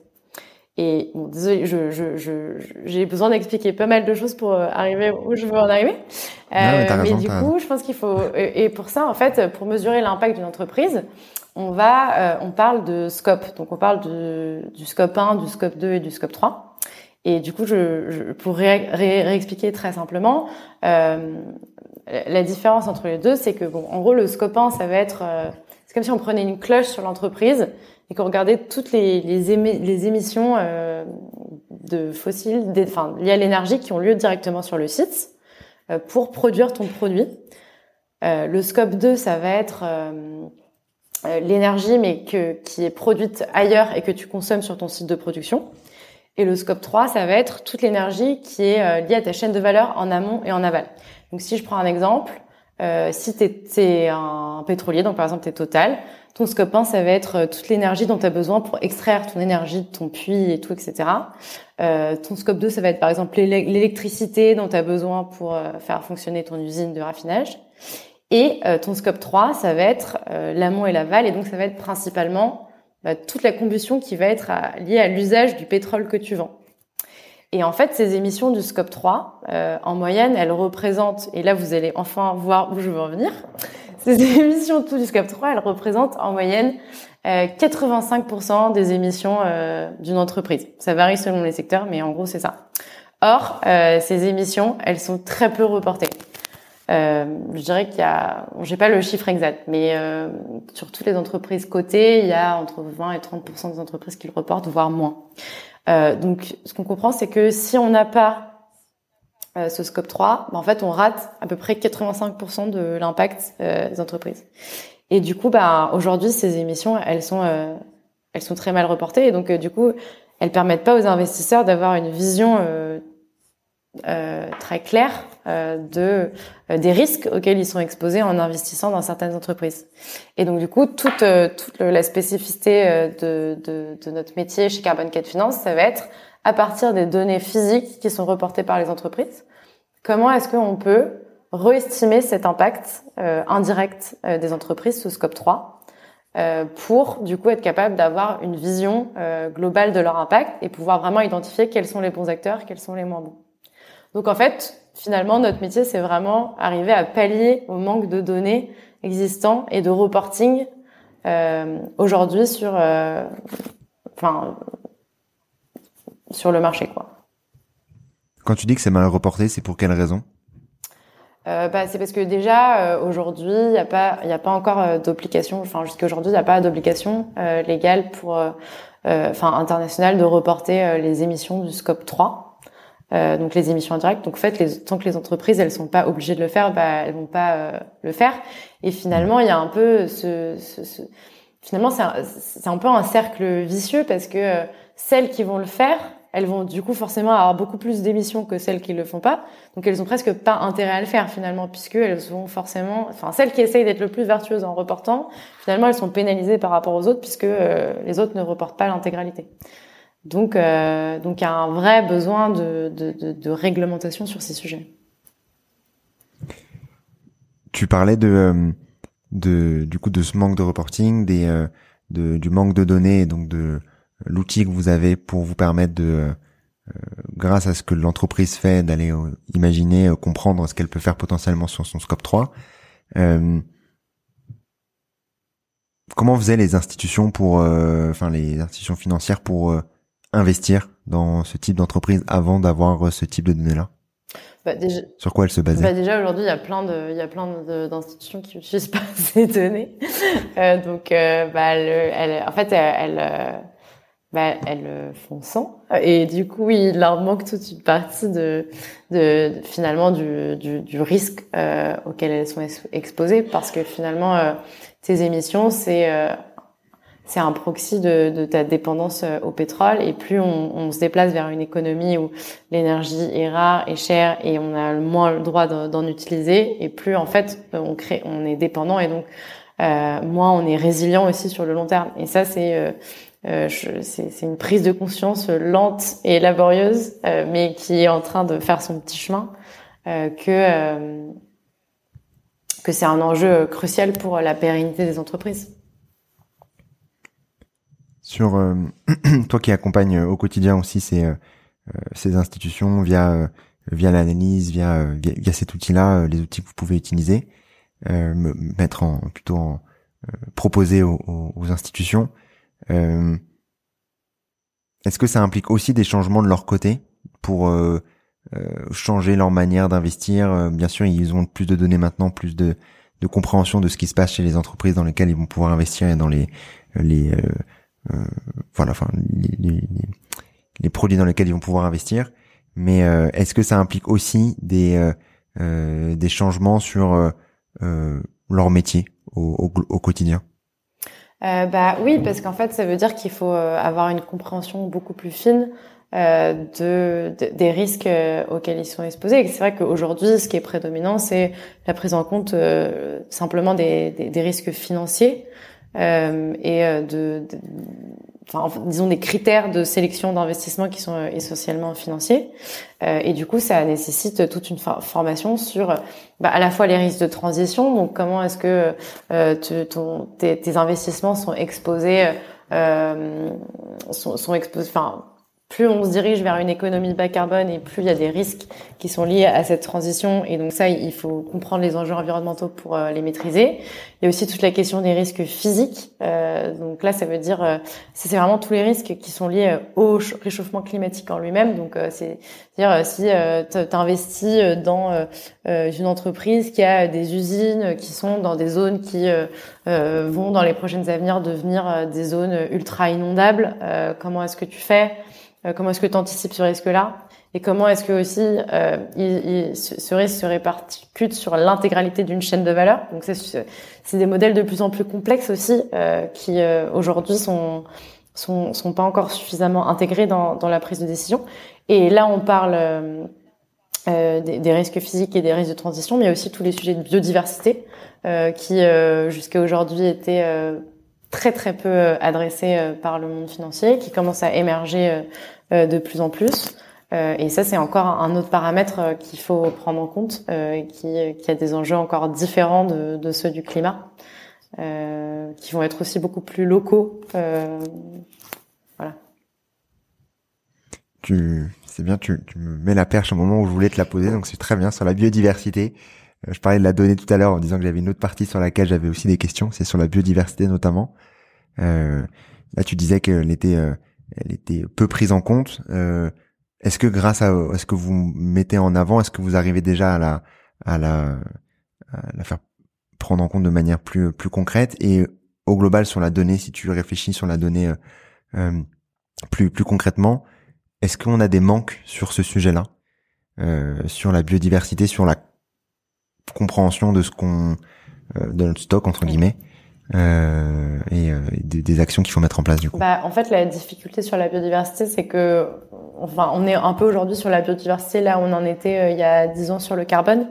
Et bon, désolé, je, je, je, j'ai besoin d'expliquer pas mal de choses pour euh, arriver où je veux en arriver. Euh, mais, du coup, je pense qu'il faut et pour ça, en fait, pour mesurer l'impact d'une entreprise, on va, euh, on parle de scope. Donc, on parle de, du scope 1, du scope 2 et du scope 3. Et du coup, je, pour réexpliquer très simplement, euh, la différence entre les deux, c'est que bon, en gros, le scope 1, ça va être, euh, c'est comme si on prenait une cloche sur l'entreprise et qu'on regardait toutes les, émissions euh, de fossiles, enfin liées à l'énergie qui ont lieu directement sur le site pour produire ton produit. Le scope 2, ça va être l'énergie mais qui est produite ailleurs et que tu consommes sur ton site de production. Et le scope 3, ça va être toute l'énergie qui est liée à ta chaîne de valeur en amont et en aval. Donc si je prends un exemple, euh, si tu es, un pétrolier, donc par exemple tu es Total, ton scope 1, ça va être euh, toute l'énergie dont tu as besoin pour extraire ton énergie de ton puits et tout, etc. Euh, ton scope 2, ça va être par exemple l'électricité dont tu as besoin pour euh, faire fonctionner ton usine de raffinage. Et euh, ton scope 3, ça va être l'amont et l'aval, et donc ça va être principalement bah, toute la combustion qui va être liée à l'usage du pétrole que tu vends. Et en fait, ces émissions du scope 3, en moyenne, elles représentent, et là vous allez enfin voir où je veux en venir, ces émissions du scope 3, elles représentent en moyenne 85% des émissions d'une entreprise. Ça varie selon les secteurs, mais en gros c'est ça. Or, ces émissions, elles sont très peu reportées. Euh, je dirais qu'il y a, j'ai pas le chiffre exact, mais euh, sur toutes les entreprises cotées, il y a entre 20 et 30% des entreprises qui le reportent, voire moins. Euh, donc, ce qu'on comprend, c'est que si on n'a pas euh, ce scope 3, ben, en fait, on rate à peu près 85% de l'impact euh, des entreprises. Et du coup, bah, aujourd'hui, ces émissions, elles sont, elles sont très mal reportées, et donc du coup, elles permettent pas aux investisseurs d'avoir une vision euh, très clair euh, de euh, des risques auxquels ils sont exposés en investissant dans certaines entreprises. Et donc du coup, toute toute la spécificité de, de, de notre métier chez Carbon 4 Finance, ça va être à partir des données physiques qui sont reportées par les entreprises, comment est-ce qu'on peut réestimer cet impact indirect des entreprises sous scope 3 pour du coup être capable d'avoir une vision globale de leur impact et pouvoir vraiment identifier quels sont les bons acteurs, quels sont les moins bons. Donc en fait, finalement, notre métier, c'est vraiment arriver à pallier au manque de données existants et de reporting euh, aujourd'hui sur, euh, enfin, sur le marché, quoi. Quand tu dis que c'est mal reporté, c'est pour quelle raison? Euh, bah, c'est parce que déjà euh, aujourd'hui, il n'y a pas, il a pas encore euh, d'obligation. Enfin, jusqu'à aujourd'hui, il n'y a pas d'obligation légale pour, enfin, internationale de reporter les émissions du scope 3. Euh, donc les émissions indirectes. Donc en fait, les, tant que les entreprises elles sont pas obligées de le faire, bah elles vont pas euh, le faire. Et finalement, il y a un peu ce, ce, ce... finalement c'est un, un peu un cercle vicieux parce que euh, celles qui vont le faire, elles vont du coup forcément avoir beaucoup plus d'émissions que celles qui le font pas. Donc elles ont presque pas intérêt à le faire finalement puisque elles vont forcément, enfin celles qui essayent d'être le plus vertueuses en reportant, finalement elles sont pénalisées par rapport aux autres puisque les autres ne reportent pas l'intégralité. Donc, euh, donc il y a un vrai besoin de, de, de, de, réglementation sur ces sujets. Tu parlais de, euh, de du coup de ce manque de reporting, des, euh, du manque de données, donc de l'outil que vous avez pour vous permettre de, euh, grâce à ce que l'entreprise fait, d'aller imaginer, comprendre ce qu'elle peut faire potentiellement sur son scope 3. comment faisaient les institutions pour, enfin les institutions financières pour investir dans ce type d'entreprise avant d'avoir ce type de données-là bah déjà, Sur quoi elle se basait bah Déjà aujourd'hui, il y a plein de, il y a plein d'institutions qui n'utilisent pas ces données. euh, donc, euh, bah, elle, elle, en fait, elles, elles, bah, elles font sans. Et du coup, il leur manque toute une partie de, de, finalement du, du, du risque euh, auquel elles sont exposées, parce que finalement, euh, ces émissions, c'est euh, c'est un proxy de, de, ta dépendance euh, au pétrole. Et plus on, on, se déplace vers une économie où l'énergie est rare et chère et on a moins le droit d'en utiliser, et plus en fait on crée, on est dépendant et donc euh, moins on est résilient aussi sur le long terme. Et ça c'est euh, euh c'est une prise de conscience lente et laborieuse, euh, mais qui est en train de faire son petit chemin, euh, que que c'est un enjeu crucial pour la pérennité des entreprises sur euh, toi qui accompagne au quotidien aussi ces, euh, euh, ces institutions via via l'analyse, via, via, cet outil-là, les outils que vous pouvez utiliser, me mettre en plutôt en proposer aux, institutions. Est-ce que ça implique aussi des changements de leur côté pour changer leur manière d'investir Bien sûr, ils ont plus de données maintenant, plus de, de compréhension de ce qui se passe chez les entreprises dans lesquelles ils vont pouvoir investir et dans les les euh, voilà, enfin les, les, produits dans lesquels ils vont pouvoir investir. Mais euh, est-ce que ça implique aussi des euh, des changements sur leur métier au, au, quotidien? Euh, bah oui, parce qu'en fait, ça veut dire qu'il faut avoir une compréhension beaucoup plus fine euh, de, des risques auxquels ils sont exposés. C'est vrai qu'aujourd'hui, ce qui est prédominant, c'est la prise en compte simplement des, des, des, risques financiers euh, et euh, de, de enfin, disons des critères de sélection d'investissement qui sont euh, essentiellement financiers. Euh, et du coup, ça nécessite toute une formation sur bah, à la fois les risques de transition, donc comment est-ce que euh, ton, tes, tes, investissements sont exposés, euh, sont, sont exposés, enfin plus on se dirige vers une économie bas carbone et plus il y a des risques qui sont liés à cette transition. Et donc ça, il faut comprendre les enjeux environnementaux pour euh, les maîtriser. Il y a aussi toute la question des risques physiques. Euh, donc là, ça veut dire, euh, c'est vraiment tous les risques qui sont liés au réchauffement climatique en lui-même. Donc c'est-à-dire si tu investis dans une entreprise qui a des usines qui sont dans des zones qui vont dans les prochaines années devenir des zones ultra inondables, comment est-ce que tu fais? euh, comment est-ce que tu anticipes ce risque-là et comment est-ce que aussi euh, ce risque se répercute sur l'intégralité d'une chaîne de valeur. Donc c'est des modèles de plus en plus complexes aussi euh, qui euh, aujourd'hui sont, sont sont pas encore suffisamment intégrés dans, dans la prise de décision. Et là on parle euh, des, des, risques physiques et des risques de transition, mais aussi tous les sujets de biodiversité qui jusqu'à aujourd'hui étaient très très peu adressés par le monde financier, qui commencent à émerger euh, de plus en plus. Euh, et ça, c'est encore un autre paramètre euh, qu'il faut prendre en compte, qui, a des enjeux encore différents de, ceux du climat, euh, qui vont être aussi beaucoup plus locaux. Euh, voilà. C'est bien, tu, me mets la perche au moment où je voulais te la poser, donc c'est très bien sur la biodiversité. Je parlais de la donnée tout à l'heure en disant que j'avais une autre partie sur laquelle j'avais aussi des questions, c'est sur la biodiversité notamment. là, tu disais qu'elle était elle était peu prise en compte. Euh, est-ce que grâce à, est-ce que vous mettez en avant, est-ce que vous arrivez déjà à la, à la, à la faire prendre en compte de manière plus, plus concrète? Et au global sur la donnée, si tu réfléchis sur la donnée euh, euh plus, plus concrètement, est-ce qu'on a des manques sur ce sujet-là, euh, sur la biodiversité, sur la compréhension de ce qu'on, euh, de notre stock entre guillemets euh, et euh, des, actions qu'il faut mettre en place du coup bah, En fait, la difficulté sur la biodiversité, c'est que, enfin, on est un peu aujourd'hui sur la biodiversité là où on en était euh, il y a dix ans sur le carbone.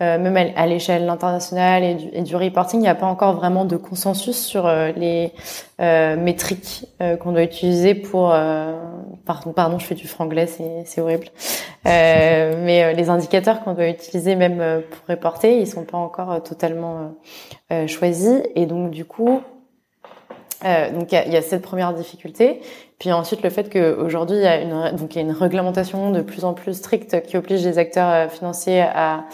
Euh, même à, l'échelle internationale et du, et du reporting, il n'y a pas encore vraiment de consensus sur euh, les euh, métriques qu'on doit utiliser pour. pardon, pardon, je fais du franglais, c'est horrible. mais les indicateurs qu'on doit utiliser même pour reporter, ils sont pas encore totalement choisis. Et donc du coup, euh, donc il y, y a, cette première difficulté, puis ensuite le fait qu'aujourd'hui il y a une donc il y a une réglementation de plus en plus stricte qui oblige les acteurs financiers à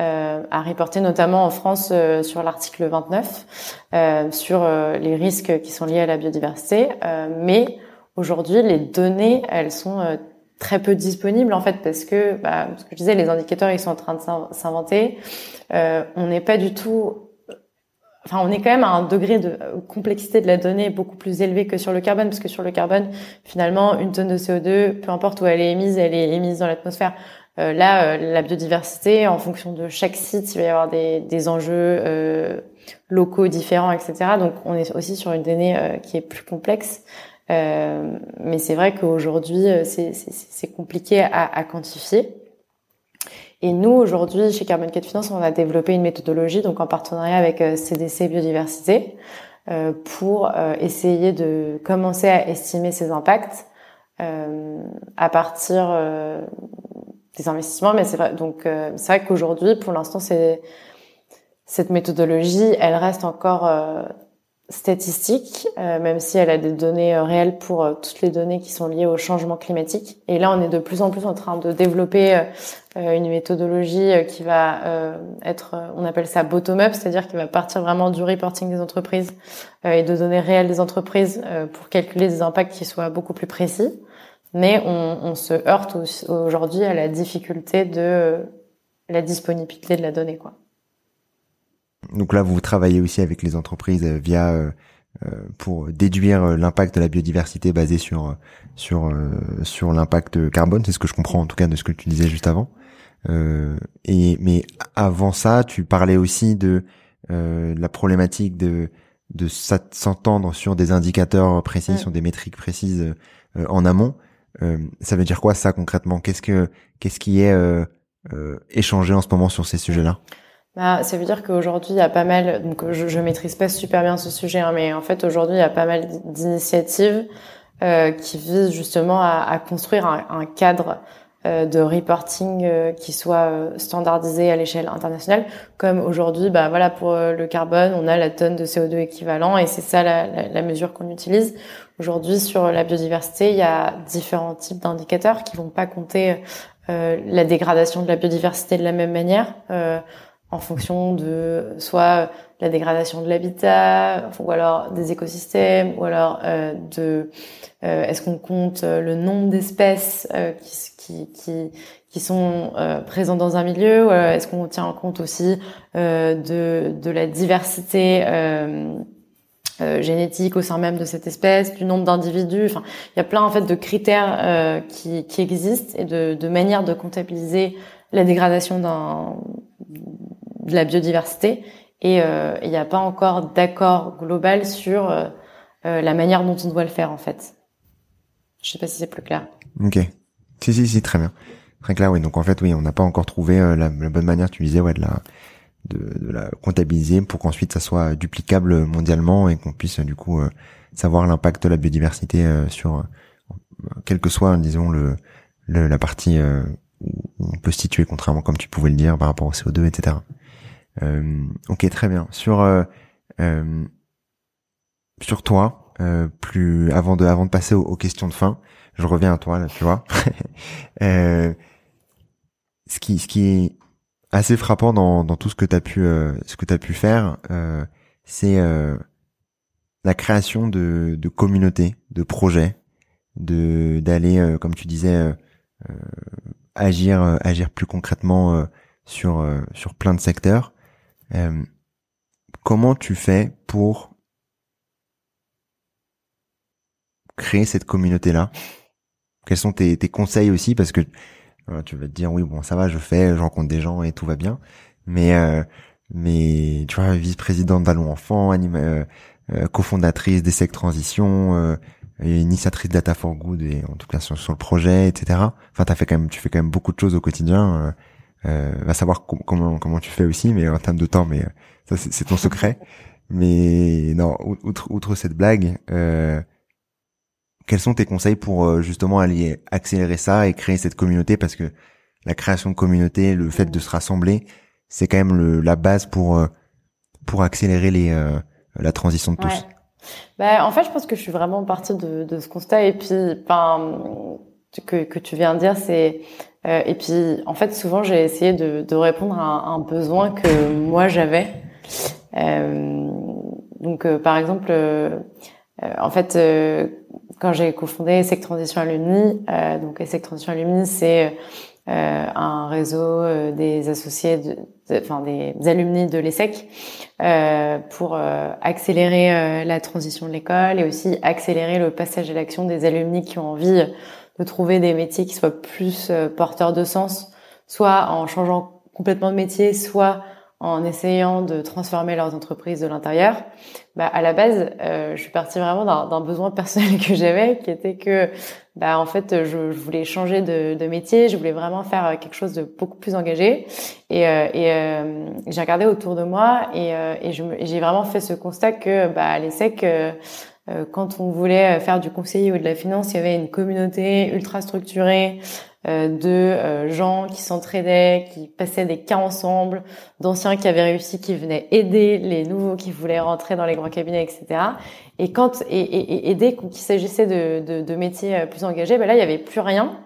euh, à reporter notamment en France euh, sur l'article 29 euh, sur euh, les risques qui sont liés à la biodiversité. mais aujourd'hui, les données, elles sont très peu disponibles en fait parce que, bah, ce que je disais, les indicateurs ils sont en train de s'inventer. on n'est pas du tout Enfin, on est quand même à un degré de complexité de la donnée beaucoup plus élevé que sur le carbone, parce que sur le carbone, finalement, une tonne de CO2, peu importe où elle est émise, elle est émise dans l'atmosphère. Euh, là, euh, la biodiversité, en fonction de chaque site, il va y avoir des, des enjeux euh, locaux différents, etc. Donc, on est aussi sur une donnée qui est plus complexe. mais c'est vrai qu'aujourd'hui, c'est compliqué à, à, quantifier. Et nous, aujourd'hui, chez Carbon 4 Finance, on a développé une méthodologie, donc en partenariat avec CDC Biodiversité, pour essayer de commencer à estimer ces impacts à partir des investissements, mais c'est vrai. Donc euh, c'est vrai qu'aujourd'hui, pour l'instant, c'est cette méthodologie, elle reste encore euh, statistique, euh, même si elle a des données réelles pour toutes les données qui sont liées au changement climatique. Et là, on est de plus en plus en train de développer une méthodologie qui va être, on appelle ça bottom-up, c'est-à-dire qui va partir vraiment du reporting des entreprises et de données réelles des entreprises pour calculer des impacts qui soient beaucoup plus précis mais on, on se heurte aujourd'hui à la difficulté de la disponibilité de la donnée, quoi. Donc là, vous travaillez aussi avec les entreprises euh, via euh, euh, pour déduire l'impact de la biodiversité basé sur sur sur l'impact carbone. C'est ce que je comprends en tout cas de ce que tu disais juste avant. et mais avant ça, tu parlais aussi de la problématique de de s'entendre sur des indicateurs précis, sur des métriques précises en amont. Euh, ça veut dire quoi ça concrètement? Qu'est-ce que qu'est-ce qui est euh, euh, échangé en ce moment sur ces sujets-là? Bah, ça veut dire qu'aujourd'hui il y a pas mal, donc je, je maîtrise pas super bien ce sujet, hein, mais en fait aujourd'hui il y a pas mal d'initiatives euh, qui visent justement à, à construire un, un cadre euh, de reporting euh, qui soit standardisé à l'échelle internationale. Comme aujourd'hui, bah voilà pour le carbone, on a la tonne de CO2 équivalent et c'est ça la, la, la mesure qu'on utilise. Aujourd'hui, sur la biodiversité, il y a différents types d'indicateurs qui vont pas compter la dégradation de la biodiversité de la même manière en fonction de soit la dégradation de l'habitat, ou alors des écosystèmes, ou alors euh, de euh, est-ce qu'on compte euh, le nombre d'espèces qui, qui, qui, sont présentes dans un milieu, ou est-ce qu'on tient en compte aussi de, de la diversité génétique au sein même de cette espèce, du nombre d'individus. Enfin, il y a plein en fait de critères qui, qui existent et de, de manières de comptabiliser la dégradation de la biodiversité et euh, il n'y a pas encore d'accord global sur euh, euh, la manière dont on doit le faire en fait. Je sais pas si c'est plus clair. Ok. Si si si très bien. Très clair oui. Donc en fait oui on n'a pas encore trouvé la, bonne manière tu disais ouais de la de, la comptabiliser pour qu'ensuite ça soit duplicable mondialement et qu'on puisse du coup savoir l'impact de la biodiversité sur quel que soit disons le, le la partie où on peut se situer contrairement comme tu pouvais le dire par rapport au CO2 etc. Euh, ok, très bien. Sur euh, euh, sur toi, plus avant de avant de passer aux, questions de fin, je reviens à toi là, tu vois. ce qui ce qui assez frappant dans, dans tout ce que tu as pu ce que pu faire c'est la création de de communautés, de projets, de d'aller comme tu disais agir agir plus concrètement sur sur plein de secteurs. Euh, comment tu fais pour créer cette communauté-là? Quels sont tes, conseils aussi? Parce que tu vas te dire oui bon ça va je fais je rencontre des gens et tout va bien mais euh, mais tu vois vice-présidente d'Allons Enfants anima, euh, euh cofondatrice d'Essec Transition initiatrice Data for Good et en tout cas sur, sur le projet etc enfin t'as fait quand même tu fais quand même beaucoup de choses au quotidien euh, va savoir comment comment tu fais aussi, mais en termes de temps, mais euh, ça c'est ton secret. Mais non, outre outre cette blague, euh, quels sont tes conseils pour euh, justement aller accélérer ça et créer cette communauté? Parce que la création de communauté, le fait de se rassembler, c'est quand même le, la base pour pour accélérer les la transition de tous. Bah, en fait, je pense que je suis vraiment partie de, de ce constat et puis, enfin, que, que tu viens de dire, c'est euh, et puis, en fait, souvent, j'ai essayé de, de, répondre à un, besoin que moi j'avais. Euh, donc, euh, par exemple, euh, en fait, quand j'ai cofondé ESSEC Transition Alumni, donc ESSEC Transition Alumni, c'est un réseau des associés, de, enfin des alumni de l'ESSEC, pour accélérer la transition de l'école et aussi accélérer le passage à l'action des alumni qui ont envie de trouver des métiers qui soient plus euh, porteurs de sens, soit en changeant complètement de métier, soit en essayant de transformer leurs entreprises de l'intérieur. Bah, à la base, euh, je suis partie vraiment d'un besoin personnel que j'avais, qui était que, bah, en fait, je, je voulais changer de, de, métier, je voulais vraiment faire quelque chose de beaucoup plus engagé. Et, euh, et euh, j'ai regardé autour de moi et, et j'ai vraiment fait ce constat que, bah, à l'ESSEC, euh, quand on voulait euh, faire du conseiller ou de la finance, il y avait une communauté ultra structurée euh, de gens qui s'entraidaient, qui passaient des cas ensemble, d'anciens qui avaient réussi, qui venaient aider les nouveaux qui voulaient rentrer dans les grands cabinets, etc. Et quand et, et, et dès qu'il s'agissait de, de, de, métiers plus engagés, ben là il y avait plus rien.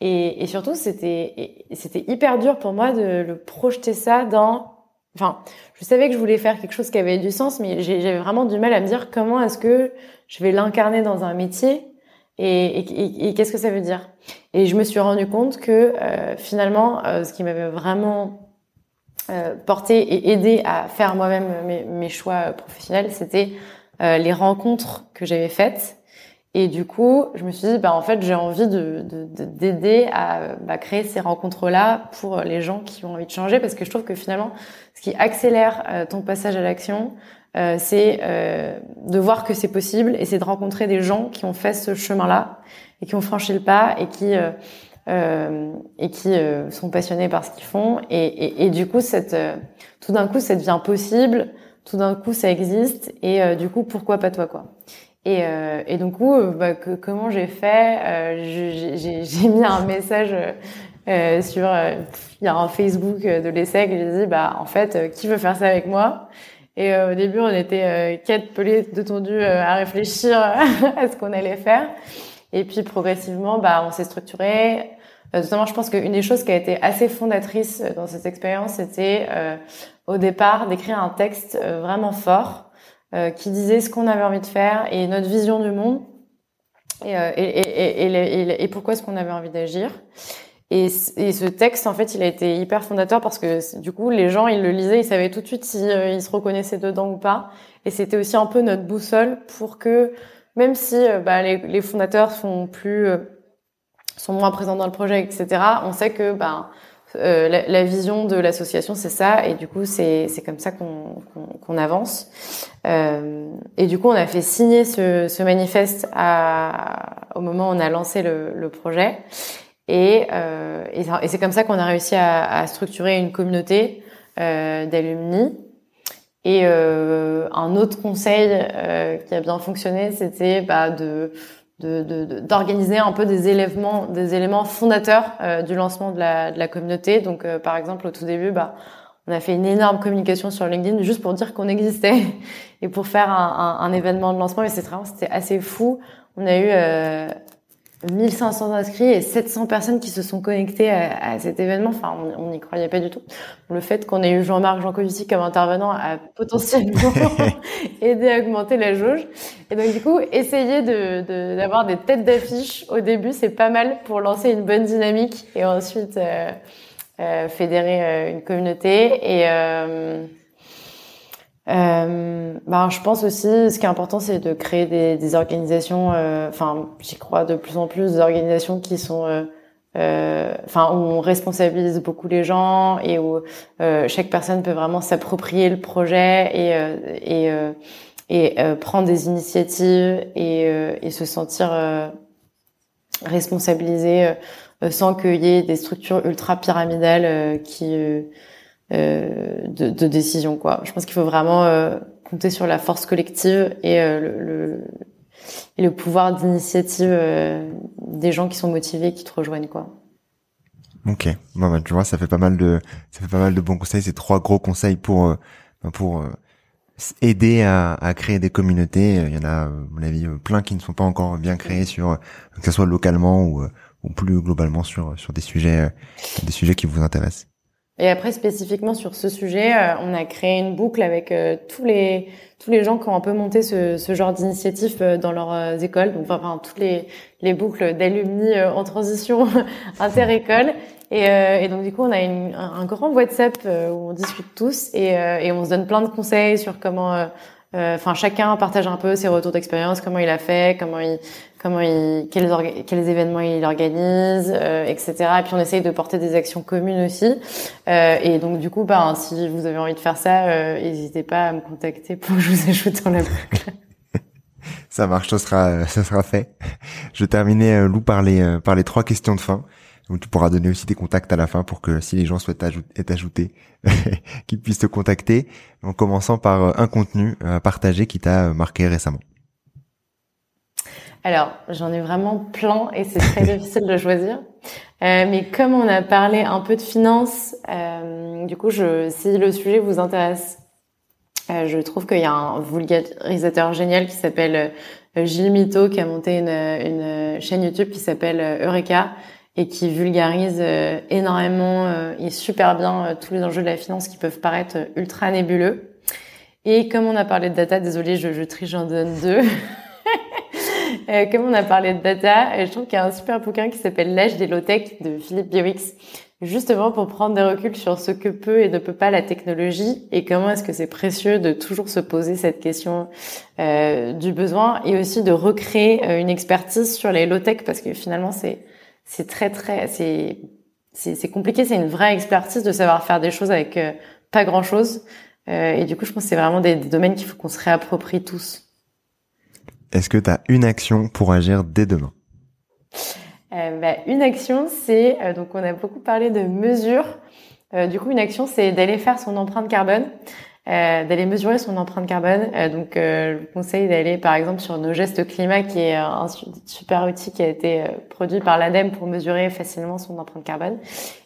Et, et surtout c'était c'était hyper dur pour moi de le projeter ça dans Enfin, je savais que je voulais faire quelque chose qui avait du sens, mais j'avais vraiment du mal à me dire comment est-ce que je vais l'incarner dans un métier et, et, et qu'est-ce que ça veut dire? Et je me suis rendu compte que euh, finalement, euh, ce qui m'avait vraiment euh, porté et aidé à faire moi-même mes, mes, choix professionnels, c'était euh, les rencontres que j'avais faites et du coup, je me suis dit, bah en fait, j'ai envie de d'aider à bah, créer ces rencontres-là pour les gens qui ont envie de changer, parce que je trouve que finalement, ce qui accélère euh, ton passage à l'action, euh, c'est euh, de voir que c'est possible, et c'est de rencontrer des gens qui ont fait ce chemin-là et qui ont franchi le pas et qui et qui sont passionnés par ce qu'ils font. Et, et, et, du coup, cette, tout d'un coup, ça devient possible. Tout d'un coup, ça existe. Et du coup, pourquoi pas toi, quoi et, euh, et donc, où, bah, que, comment j'ai fait euh, J'ai mis un message euh, sur, euh, il y a un Facebook de l'ESSEC, j'ai dit, bah, en fait, qui veut faire ça avec moi? Et au début, on était quatre pelés de tondus à réfléchir à ce qu'on allait faire. Et puis progressivement, bah, on s'est structuré. Notamment, je pense qu'une des choses qui a été assez fondatrice dans cette expérience, c'était au départ d'écrire un texte vraiment fort qui disait ce qu'on avait envie de faire et notre vision du monde et, et, et, et pourquoi est-ce qu'on avait envie d'agir. Et, ce texte, en fait, il a été hyper fondateur parce que du coup, les gens, ils le lisaient, ils savaient tout de suite s'ils euh, se reconnaissaient dedans ou pas. Et c'était aussi un peu notre boussole pour que, même si euh, bah, les, fondateurs sont plus, euh, sont moins présents dans le projet, etc., on sait que bah, la, la, vision de l'association, c'est ça. Et du coup, c'est comme ça qu'on qu'on avance. et du coup, on a fait signer ce, ce manifeste à, au moment où on a lancé le, le projet. Et, euh, et, c'est comme ça qu'on a réussi à, à, structurer une communauté euh, d'alumni. Et euh, un autre conseil euh, qui a bien fonctionné, c'était bah, de d'organiser un peu des éléments, des éléments fondateurs euh, du lancement de la, de la communauté. Donc, euh, par exemple, au tout début, bah, on a fait une énorme communication sur LinkedIn juste pour dire qu'on existait et pour faire un, un, un, événement de lancement. Mais c'est vraiment, c'était assez fou. On a eu euh, 1500 inscrits et 700 personnes qui se sont connectées à, cet événement. Enfin, on n'y croyait pas du tout. Le fait qu'on ait eu Jean-Marc Jancovici comme intervenant a potentiellement aidé à augmenter la jauge. Et donc, du coup, essayer de, d'avoir des têtes d'affiche au début, c'est pas mal pour lancer une bonne dynamique et ensuite euh, euh, fédérer euh, une communauté. Et euh, ben, je pense aussi, ce qui est important, c'est de créer des, des organisations. Euh, enfin, j'y crois de plus en plus d'organisations qui sont, euh, euh, enfin, où on responsabilise beaucoup les gens et où chaque personne peut vraiment s'approprier le projet et et et prendre des initiatives et, et se sentir responsabilisé sans qu'il y ait des structures ultra pyramidales qui euh, de, de, décision. Quoi. Je pense qu'il faut vraiment euh, compter sur la force collective et euh, le, et le pouvoir d'initiative des gens qui sont motivés, qui te rejoignent. quoi. Ok, bon, bah, tu vois, ça fait pas mal de, ça fait pas mal de bons conseils. C'est trois gros conseils pour, bah, pour aider à, à, créer des communautés. Il y en a, à mon avis, plein qui ne sont pas encore bien créés sur, que ce soit localement ou, ou plus globalement sur, sur des sujets, des sujets qui vous intéressent. Et après, spécifiquement sur ce sujet, euh, on a créé une boucle avec euh, tous les tous les gens qui ont un peu monté ce, ce genre d'initiative euh, dans leurs écoles, donc enfin toutes les les boucles d'alumni en transition inter-école. Et, et, donc du coup, on a une, un, grand WhatsApp où on discute tous et, et on se donne plein de conseils sur comment enfin chacun partage un peu ses retours d'expérience, comment il a fait, comment il comment il, quels, quels événements il organise, euh, etc. Et puis on essaye de porter des actions communes aussi. Euh, et donc du coup, bah, si vous avez envie de faire ça, euh, n'hésitez pas à me contacter pour que je vous ajoute dans la boucle. ça marche, ça sera, ça sera fait. Je vais terminer Lou par les par les trois questions de fin. Donc tu pourras donner aussi des contacts à la fin pour que si les gens souhaitent être ajoutés, qu'ils puissent te contacter. En commençant par un contenu à partager qui t'a marqué récemment. Alors, j'en ai vraiment plein et c'est très difficile de choisir. Euh, mais comme on a parlé un peu de finances, euh, du coup, je, si le sujet vous intéresse, euh, je trouve qu'il y a un vulgarisateur génial qui s'appelle euh, Gilles Mito qui a monté une, une chaîne YouTube qui s'appelle euh, Eureka et qui vulgarise euh, énormément et super bien tous les enjeux de la finance qui peuvent paraître ultra nébuleux. Et comme on a parlé de data, désolé, je, je triche, j'en donne deux. Euh, comme on a parlé de data, euh, je trouve qu'il y a un super bouquin qui s'appelle L'âge des low-tech de Philippe Biowix, justement pour prendre des reculs sur ce que peut et ne peut pas la technologie et comment est-ce que c'est précieux de toujours se poser cette question euh, du besoin et aussi de recréer euh, une expertise sur les low-tech parce que finalement c'est c'est très très c'est c'est compliqué, c'est une vraie expertise de savoir faire des choses avec pas grand chose. et du coup, je pense que c'est vraiment des, des domaines qu'il faut qu'on se réapproprie tous. Est-ce que tu as une action pour agir dès demain? Euh, bah, Une action, c'est, euh, donc on a beaucoup parlé de mesures. Euh, du coup, une action, c'est d'aller faire son empreinte carbone. D'aller mesurer son empreinte carbone. donc, je vous conseille d'aller par exemple sur nos gestes climat, qui est un super outil qui a été produit par l'ADEME pour mesurer facilement son empreinte carbone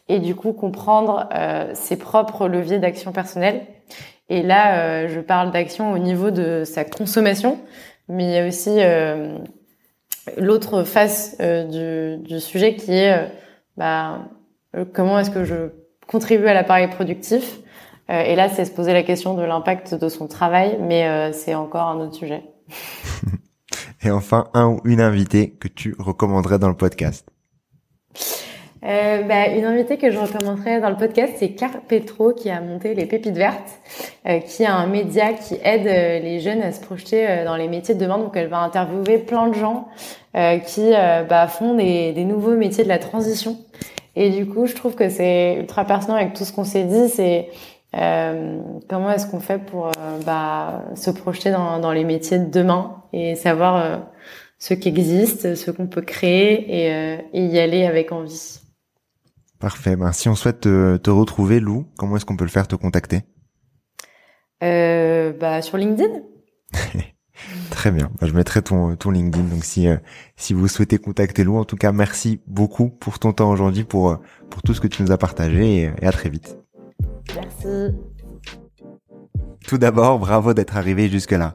et du coup comprendre ses propres leviers d'action personnelle. Et là, je parle d'action au niveau de sa consommation, mais il y a aussi l'autre face du, du, sujet qui est bah, comment est-ce que je contribue à l'appareil productif. Euh, et là, c'est se poser la question de l'impact de son travail, mais euh, c'est encore un autre sujet. et enfin, un ou une invitée que tu recommanderais dans le podcast euh, bah, une invitée que je recommanderais dans le podcast, c'est Car Petro qui a monté les Pépites Vertes, euh, qui est un média qui aide euh, les jeunes à se projeter dans les métiers de demain. Donc elle va interviewer plein de gens qui bah, font des, des, nouveaux métiers de la transition. Et du coup, je trouve que c'est ultra pertinent avec tout ce qu'on s'est dit. C'est euh, comment est-ce qu'on fait pour euh, bah, se projeter dans, dans, les métiers de demain et savoir euh, ce qui existe, ce qu'on peut créer et, et, y aller avec envie? Parfait. Ben, si on souhaite te, te retrouver, Lou, comment est-ce qu'on peut le faire, te contacter? Bah, Sur LinkedIn. Très bien. Bah, je mettrai ton, ton LinkedIn. Donc si euh, si vous souhaitez contacter Lou, en tout cas, merci beaucoup pour ton temps aujourd'hui, pour euh, pour tout ce que tu nous as partagé et, et à très vite. Tout d'abord, bravo d'être arrivé jusque-là.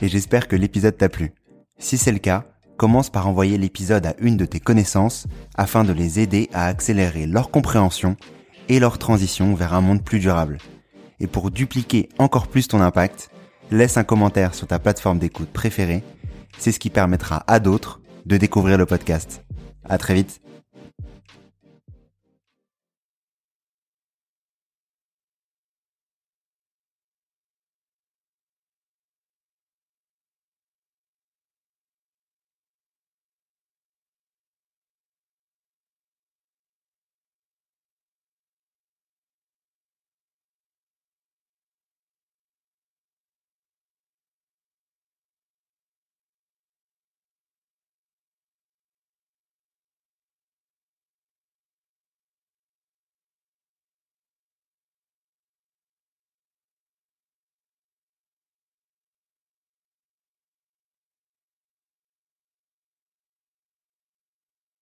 Et j'espère que l'épisode t'a plu. Si c'est le cas, commence par envoyer l'épisode à une de tes connaissances afin de les aider à accélérer leur compréhension et leur transition vers un monde plus durable. Et pour dupliquer encore plus ton impact, laisse un commentaire sur ta plateforme d'écoute préférée. C'est ce qui permettra à d'autres de découvrir le podcast. À très vite.